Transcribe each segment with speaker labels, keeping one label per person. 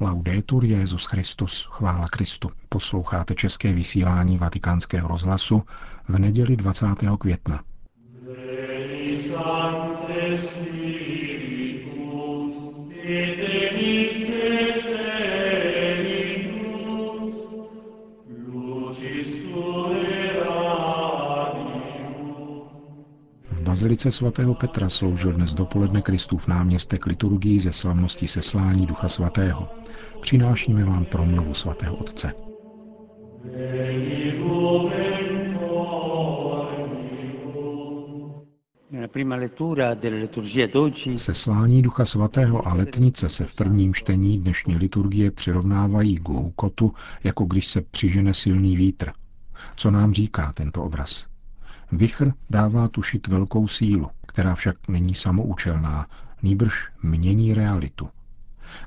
Speaker 1: Laudetur Jezus Christus, chvála Kristu. Posloucháte české vysílání Vatikánského rozhlasu v neděli 20. května. V bazilice svatého Petra sloužil dnes dopoledne Kristův náměstek liturgii ze slavnosti seslání Ducha Svatého. Přinášíme vám promluvu svatého Otce. Seslání Ducha Svatého a letnice se v prvním čtení dnešní liturgie přirovnávají k houkotu, jako když se přižene silný vítr. Co nám říká tento obraz? Vichr dává tušit velkou sílu, která však není samoučelná, nýbrž mění realitu.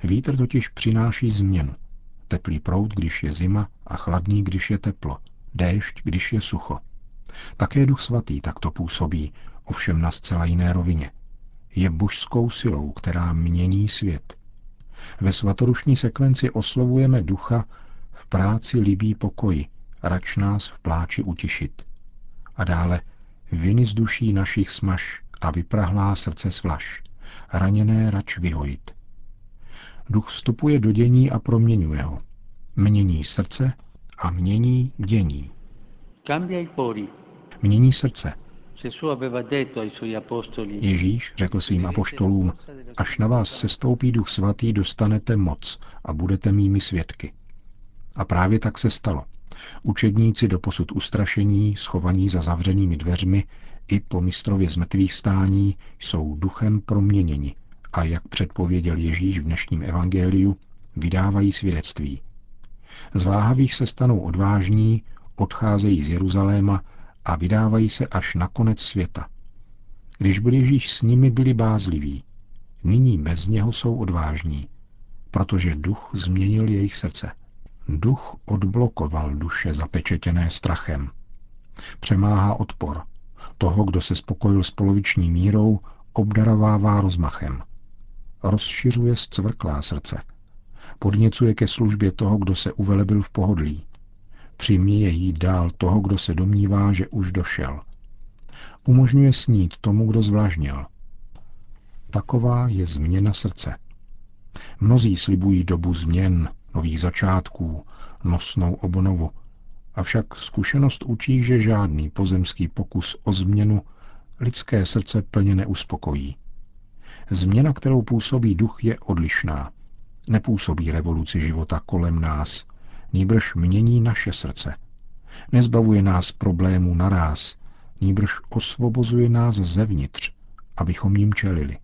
Speaker 1: Vítr totiž přináší změnu. Teplý proud, když je zima, a chladný, když je teplo. Déšť, když je sucho. Také Duch Svatý takto působí, ovšem na zcela jiné rovině. Je božskou silou, která mění svět. Ve svatorušní sekvenci oslovujeme ducha v práci libí pokoji, rač nás v pláči utišit. A dále viny z duší našich smaž a vyprahlá srdce svlaž, raněné rač vyhojit. Duch vstupuje do dění a proměňuje ho. Mění srdce a mění dění. Mění srdce. Ježíš řekl svým apoštolům, až na vás sestoupí duch svatý, dostanete moc a budete mými svědky. A právě tak se stalo. Učedníci do posud ustrašení, schovaní za zavřenými dveřmi, i po mistrově zmrtvých stání jsou duchem proměněni a jak předpověděl Ježíš v dnešním evangeliu, vydávají svědectví. Z váhavých se stanou odvážní, odcházejí z Jeruzaléma a vydávají se až na konec světa. Když byl Ježíš s nimi, byli bázliví. Nyní bez něho jsou odvážní, protože duch změnil jejich srdce. Duch odblokoval duše zapečetěné strachem. Přemáhá odpor. Toho, kdo se spokojil s poloviční mírou, obdarovává rozmachem. Rozšiřuje zcvrklá srdce. Podněcuje ke službě toho, kdo se uvelebil v pohodlí. Přiměje jít dál toho, kdo se domnívá, že už došel. Umožňuje snít tomu, kdo zvlažnil. Taková je změna srdce. Mnozí slibují dobu změn, nových začátků, nosnou obnovu. Avšak zkušenost učí, že žádný pozemský pokus o změnu lidské srdce plně neuspokojí. Změna, kterou působí duch, je odlišná. Nepůsobí revoluci života kolem nás, nýbrž mění naše srdce. Nezbavuje nás problémů naráz, nýbrž osvobozuje nás zevnitř, abychom jim čelili.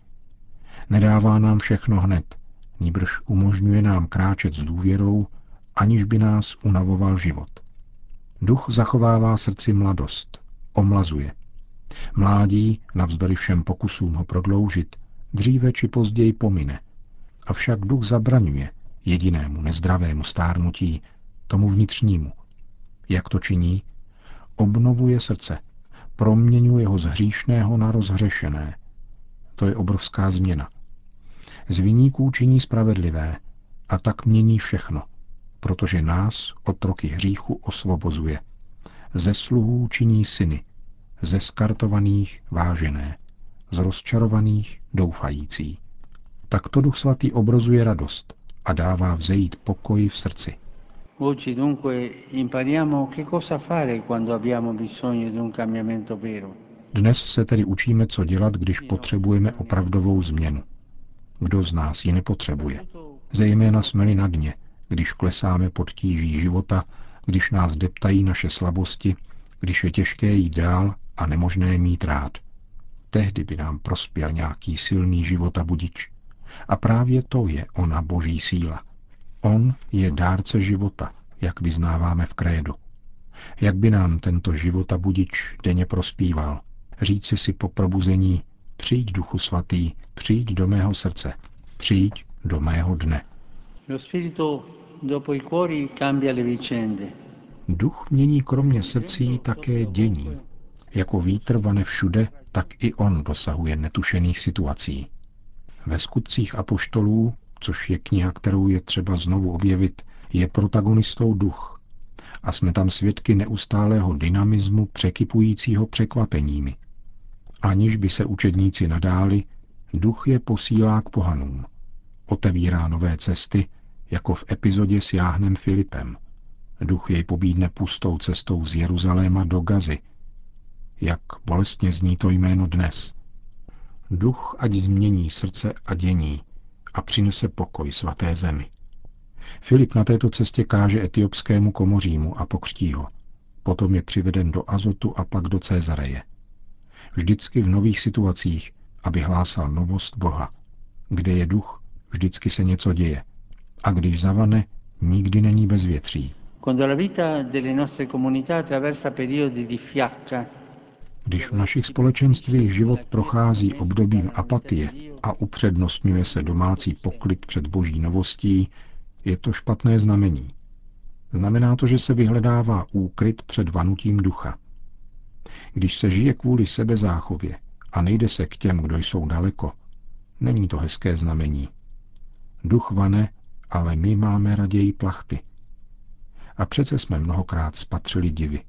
Speaker 1: Nedává nám všechno hned, nýbrž umožňuje nám kráčet s důvěrou, aniž by nás unavoval život. Duch zachovává srdci mladost, omlazuje. Mládí, navzdory všem pokusům ho prodloužit, dříve či později pomine. Avšak duch zabraňuje jedinému nezdravému stárnutí, tomu vnitřnímu. Jak to činí? Obnovuje srdce, proměňuje ho z hříšného na rozhřešené. To je obrovská změna. Z viníků činí spravedlivé a tak mění všechno, protože nás od roky hříchu osvobozuje. Ze sluhů činí syny, ze skartovaných vážené, z rozčarovaných doufající. Takto Duch Svatý obrazuje radost a dává vzejít pokoji v srdci. Oggi dunque impariamo che cosa fare quando abbiamo bisogno di un cambiamento vero. Dnes se tedy učíme, co dělat, když potřebujeme opravdovou změnu. Kdo z nás ji nepotřebuje? Zejména jsme-li na dně, když klesáme pod tíží života, když nás deptají naše slabosti, když je těžké jít dál a nemožné mít rád. Tehdy by nám prospěl nějaký silný života budič. A právě to je ona boží síla. On je dárce života, jak vyznáváme v krédu. Jak by nám tento života budič denně prospíval? Říci si po probuzení, přijď duchu svatý, přijď do mého srdce, přijď do mého dne. Duch mění kromě srdcí také dění. Jako vítr vane všude, tak i on dosahuje netušených situací. Ve skutcích apoštolů což je kniha, kterou je třeba znovu objevit, je protagonistou duch. A jsme tam svědky neustálého dynamismu překypujícího překvapeními. Aniž by se učedníci nadáli, duch je posílá k pohanům. Otevírá nové cesty, jako v epizodě s Jáhnem Filipem. Duch jej pobídne pustou cestou z Jeruzaléma do Gazy. Jak bolestně zní to jméno dnes. Duch ať změní srdce a dění a přinese pokoj svaté zemi. Filip na této cestě káže etiopskému komořímu a pokřtí ho. Potom je přiveden do Azotu a pak do Cezareje. Vždycky v nových situacích, aby hlásal novost Boha. Kde je duch, vždycky se něco děje. A když zavane, nikdy není bezvětří. Když v našich společenstvích život prochází obdobím apatie a upřednostňuje se domácí poklid před boží novostí, je to špatné znamení. Znamená to, že se vyhledává úkryt před vanutím ducha. Když se žije kvůli sebezáchově a nejde se k těm, kdo jsou daleko, není to hezké znamení. Duch vane, ale my máme raději plachty. A přece jsme mnohokrát spatřili divy.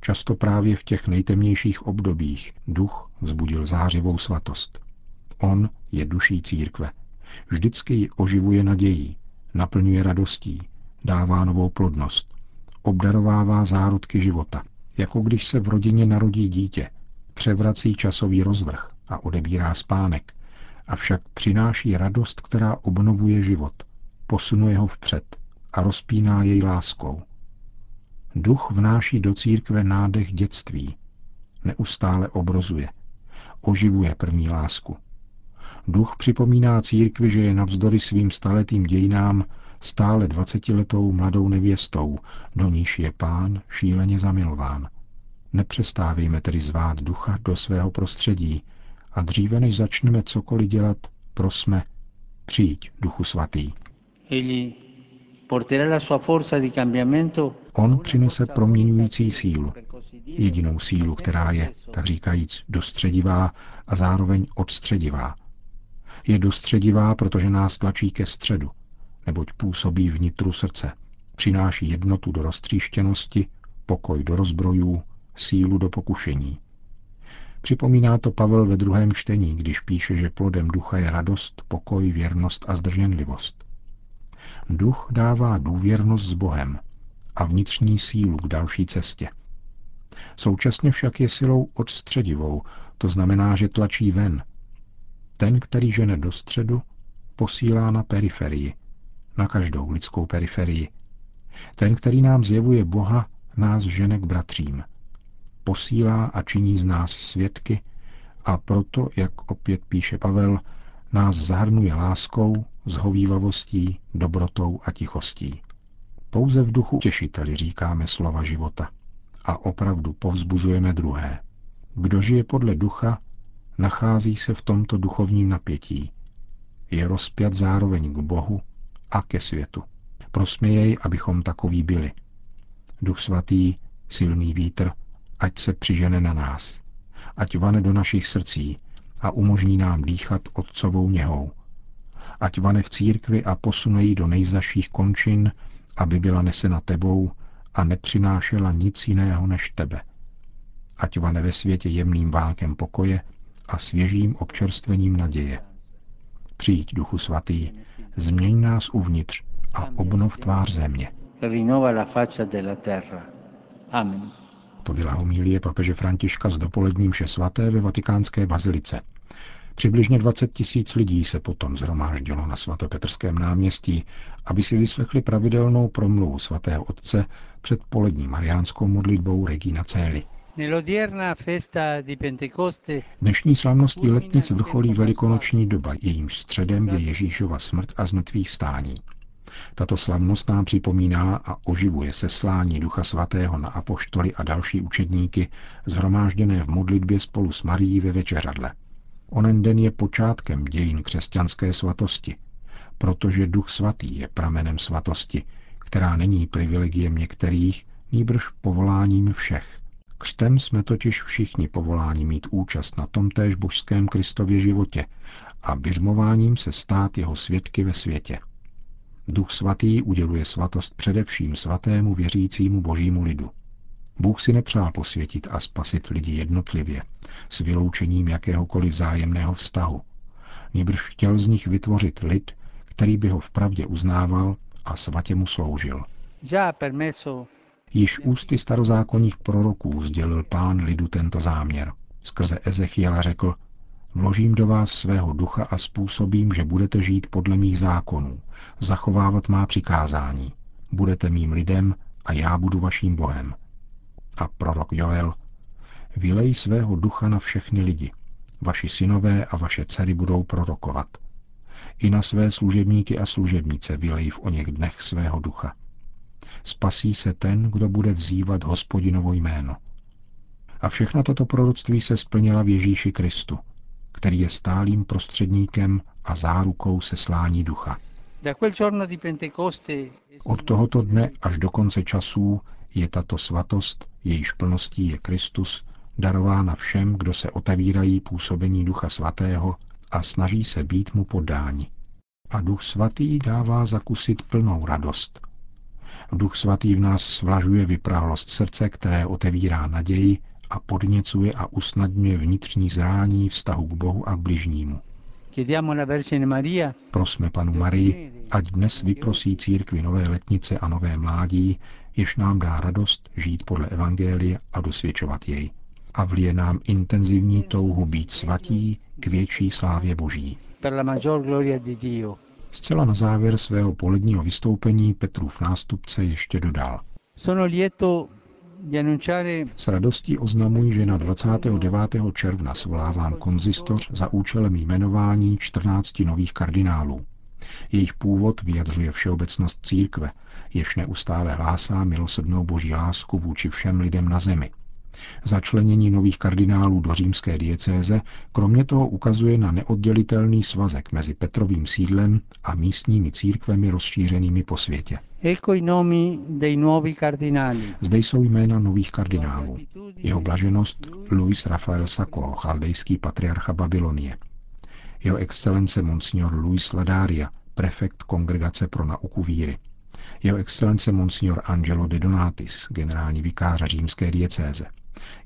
Speaker 1: Často právě v těch nejtemnějších obdobích duch vzbudil zářivou svatost. On je duší církve. Vždycky ji oživuje nadějí, naplňuje radostí, dává novou plodnost, obdarovává zárodky života, jako když se v rodině narodí dítě, převrací časový rozvrh a odebírá spánek, avšak přináší radost, která obnovuje život, posunuje ho vpřed a rozpíná jej láskou. Duch vnáší do církve nádech dětství, neustále obrozuje, oživuje první lásku. Duch připomíná církvi, že je navzdory svým staletým dějinám stále dvacetiletou mladou nevěstou, do níž je pán šíleně zamilován. Nepřestávejme tedy zvát ducha do svého prostředí a dříve než začneme cokoliv dělat, prosme, přijď, duchu svatý. On přinese proměňující sílu, jedinou sílu, která je, tak říkajíc, dostředivá a zároveň odstředivá. Je dostředivá, protože nás tlačí ke středu, neboť působí vnitru srdce. Přináší jednotu do roztříštěnosti, pokoj do rozbrojů, sílu do pokušení. Připomíná to Pavel ve druhém čtení, když píše, že plodem ducha je radost, pokoj, věrnost a zdrženlivost. Duch dává důvěrnost s Bohem a vnitřní sílu k další cestě. Současně však je silou odstředivou, to znamená, že tlačí ven. Ten, který žene do středu, posílá na periferii, na každou lidskou periferii. Ten, který nám zjevuje Boha, nás žene k bratřím. Posílá a činí z nás svědky a proto, jak opět píše Pavel, nás zahrnuje láskou, zhovývavostí, dobrotou a tichostí. Pouze v duchu těšiteli říkáme slova života a opravdu povzbuzujeme druhé. Kdo žije podle ducha, nachází se v tomto duchovním napětí. Je rozpět zároveň k Bohu a ke světu. Prosmějej, abychom takoví byli. Duch svatý, silný vítr, ať se přižene na nás. Ať vane do našich srdcí a umožní nám dýchat otcovou něhou. Ať vane v církvi a posune ji do nejzaších končin, aby byla nesena tebou a nepřinášela nic jiného než tebe. Ať vane ve světě jemným válkem pokoje a svěžím občerstvením naděje. Přijď, Duchu Svatý, změň nás uvnitř a obnov tvář země. Amen. To byla homílie papeže Františka z dopoledním vše svaté ve vatikánské bazilice. Přibližně 20 tisíc lidí se potom zhromáždilo na svatopetrském náměstí, aby si vyslechli pravidelnou promluvu svatého otce před polední mariánskou modlitbou Regina Cély. Dnešní slavností letnic vrcholí velikonoční doba, jejímž středem je Ježíšova smrt a zmrtvých vstání. Tato slavnost nám připomíná a oživuje seslání Ducha Svatého na apoštoly a další učedníky, zhromážděné v modlitbě spolu s Marií ve večeřadle. Onen den je počátkem dějin křesťanské svatosti, protože Duch Svatý je pramenem svatosti, která není privilegiem některých, nýbrž povoláním všech. Křtem jsme totiž všichni povoláni mít účast na tomtéž božském Kristově životě a běžmováním se stát jeho svědky ve světě. Duch svatý uděluje svatost především svatému věřícímu božímu lidu. Bůh si nepřál posvětit a spasit lidi jednotlivě, s vyloučením jakéhokoliv vzájemného vztahu. Nýbrž chtěl z nich vytvořit lid, který by ho vpravdě uznával a svatě mu sloužil. Již ústy starozákonních proroků sdělil pán lidu tento záměr. Skrze Ezechiela řekl, vložím do vás svého ducha a způsobím, že budete žít podle mých zákonů, zachovávat má přikázání. Budete mým lidem a já budu vaším Bohem. A prorok Joel, vylej svého ducha na všechny lidi. Vaši synové a vaše dcery budou prorokovat. I na své služebníky a služebnice vylej v o něch dnech svého ducha spasí se ten, kdo bude vzývat hospodinovo jméno. A všechna tato proroctví se splnila v Ježíši Kristu, který je stálým prostředníkem a zárukou seslání ducha. Od tohoto dne až do konce časů je tato svatost, jejíž plností je Kristus, darována všem, kdo se otevírají působení Ducha Svatého a snaží se být mu podáni. A Duch Svatý dává zakusit plnou radost, Duch svatý v nás svlažuje vyprahlost srdce, které otevírá naději a podněcuje a usnadňuje vnitřní zrání vztahu k Bohu a k bližnímu. Prosme panu Marii, ať dnes vyprosí církvi nové letnice a nové mládí, jež nám dá radost žít podle Evangelie a dosvědčovat jej. A vlije nám intenzivní touhu být svatí k větší slávě Boží. Per la maggior gloria di Dio. Zcela na závěr svého poledního vystoupení Petrův nástupce ještě dodal. S radostí oznamuji, že na 29. června svolávám konzistoř za účelem jmenování 14 nových kardinálů. Jejich původ vyjadřuje všeobecnost církve, jež neustále hlásá milosrdnou boží lásku vůči všem lidem na zemi. Začlenění nových kardinálů do římské diecéze kromě toho ukazuje na neoddělitelný svazek mezi Petrovým sídlem a místními církvemi rozšířenými po světě. Zde jsou jména nových kardinálů. Jeho blaženost Louis Rafael Sako, chaldejský patriarcha Babylonie. Jeho excelence Monsignor Luis Ladaria, prefekt Kongregace pro nauku víry. Jeho excelence Monsignor Angelo de Donatis, generální vikář římské diecéze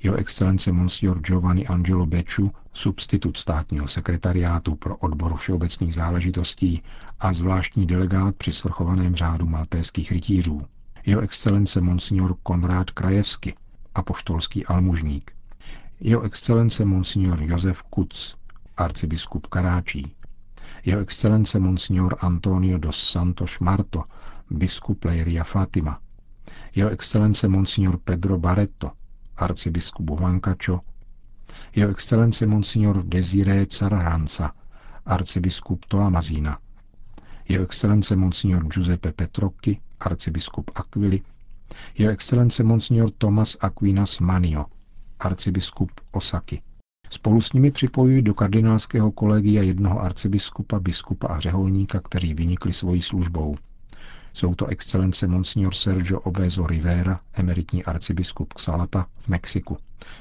Speaker 1: jeho excelence Monsignor Giovanni Angelo Becciu, substitut státního sekretariátu pro odbor všeobecných záležitostí a zvláštní delegát při svrchovaném řádu maltéských rytířů. Jeho excelence Monsignor Konrád Krajevsky, apoštolský almužník. Jeho excelence Monsignor Josef Kuc, arcibiskup Karáčí. Jeho excelence Monsignor Antonio dos Santos Marto, biskup Leiria Fatima. Jeho excelence Monsignor Pedro Barreto, arcibiskup Huancacho, jeho excelence Monsignor Desiré Carranza, arcibiskup Toamazina, jeho excelence Monsignor Giuseppe Petrocchi, arcibiskup Aquili, jeho excelence Monsignor Thomas Aquinas Manio, arcibiskup Osaki. Spolu s nimi připojují do kardinálského kolegia jednoho arcibiskupa, biskupa a řeholníka, kteří vynikli svojí službou – jsou to excelence Monsignor Sergio Obezo Rivera, emeritní arcibiskup Xalapa v Mexiku.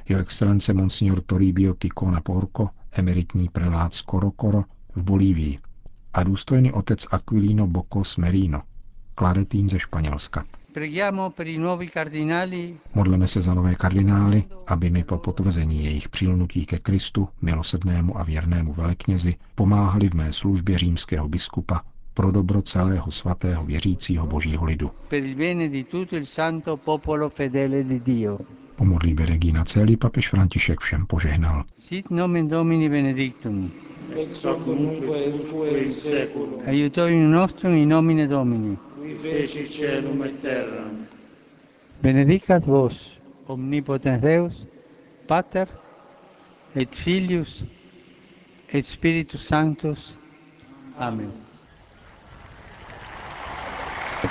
Speaker 1: Jeho excelence Monsignor Toribio Ticona Porco, emeritní prelát z Corocoro v Bolívii. A důstojný otec Aquilino Bocos Merino, klaretín ze Španělska. Modleme se za nové kardinály, aby mi po potvrzení jejich přilnutí ke Kristu, milosednému a věrnému veleknězi, pomáhali v mé službě římského biskupa pro dobro celého svatého věřícího božího lidu. Po modlitbě Regina celý papež František všem požehnal. Sit nomen Domini benedictum. Hoc nunque in seculum. Aiutorium nostrum in nomine Domini. Qui feci celum et terra. Benedicat vos, omnipotens Deus, Pater, et Filius, et Spiritus Sanctus. Amen.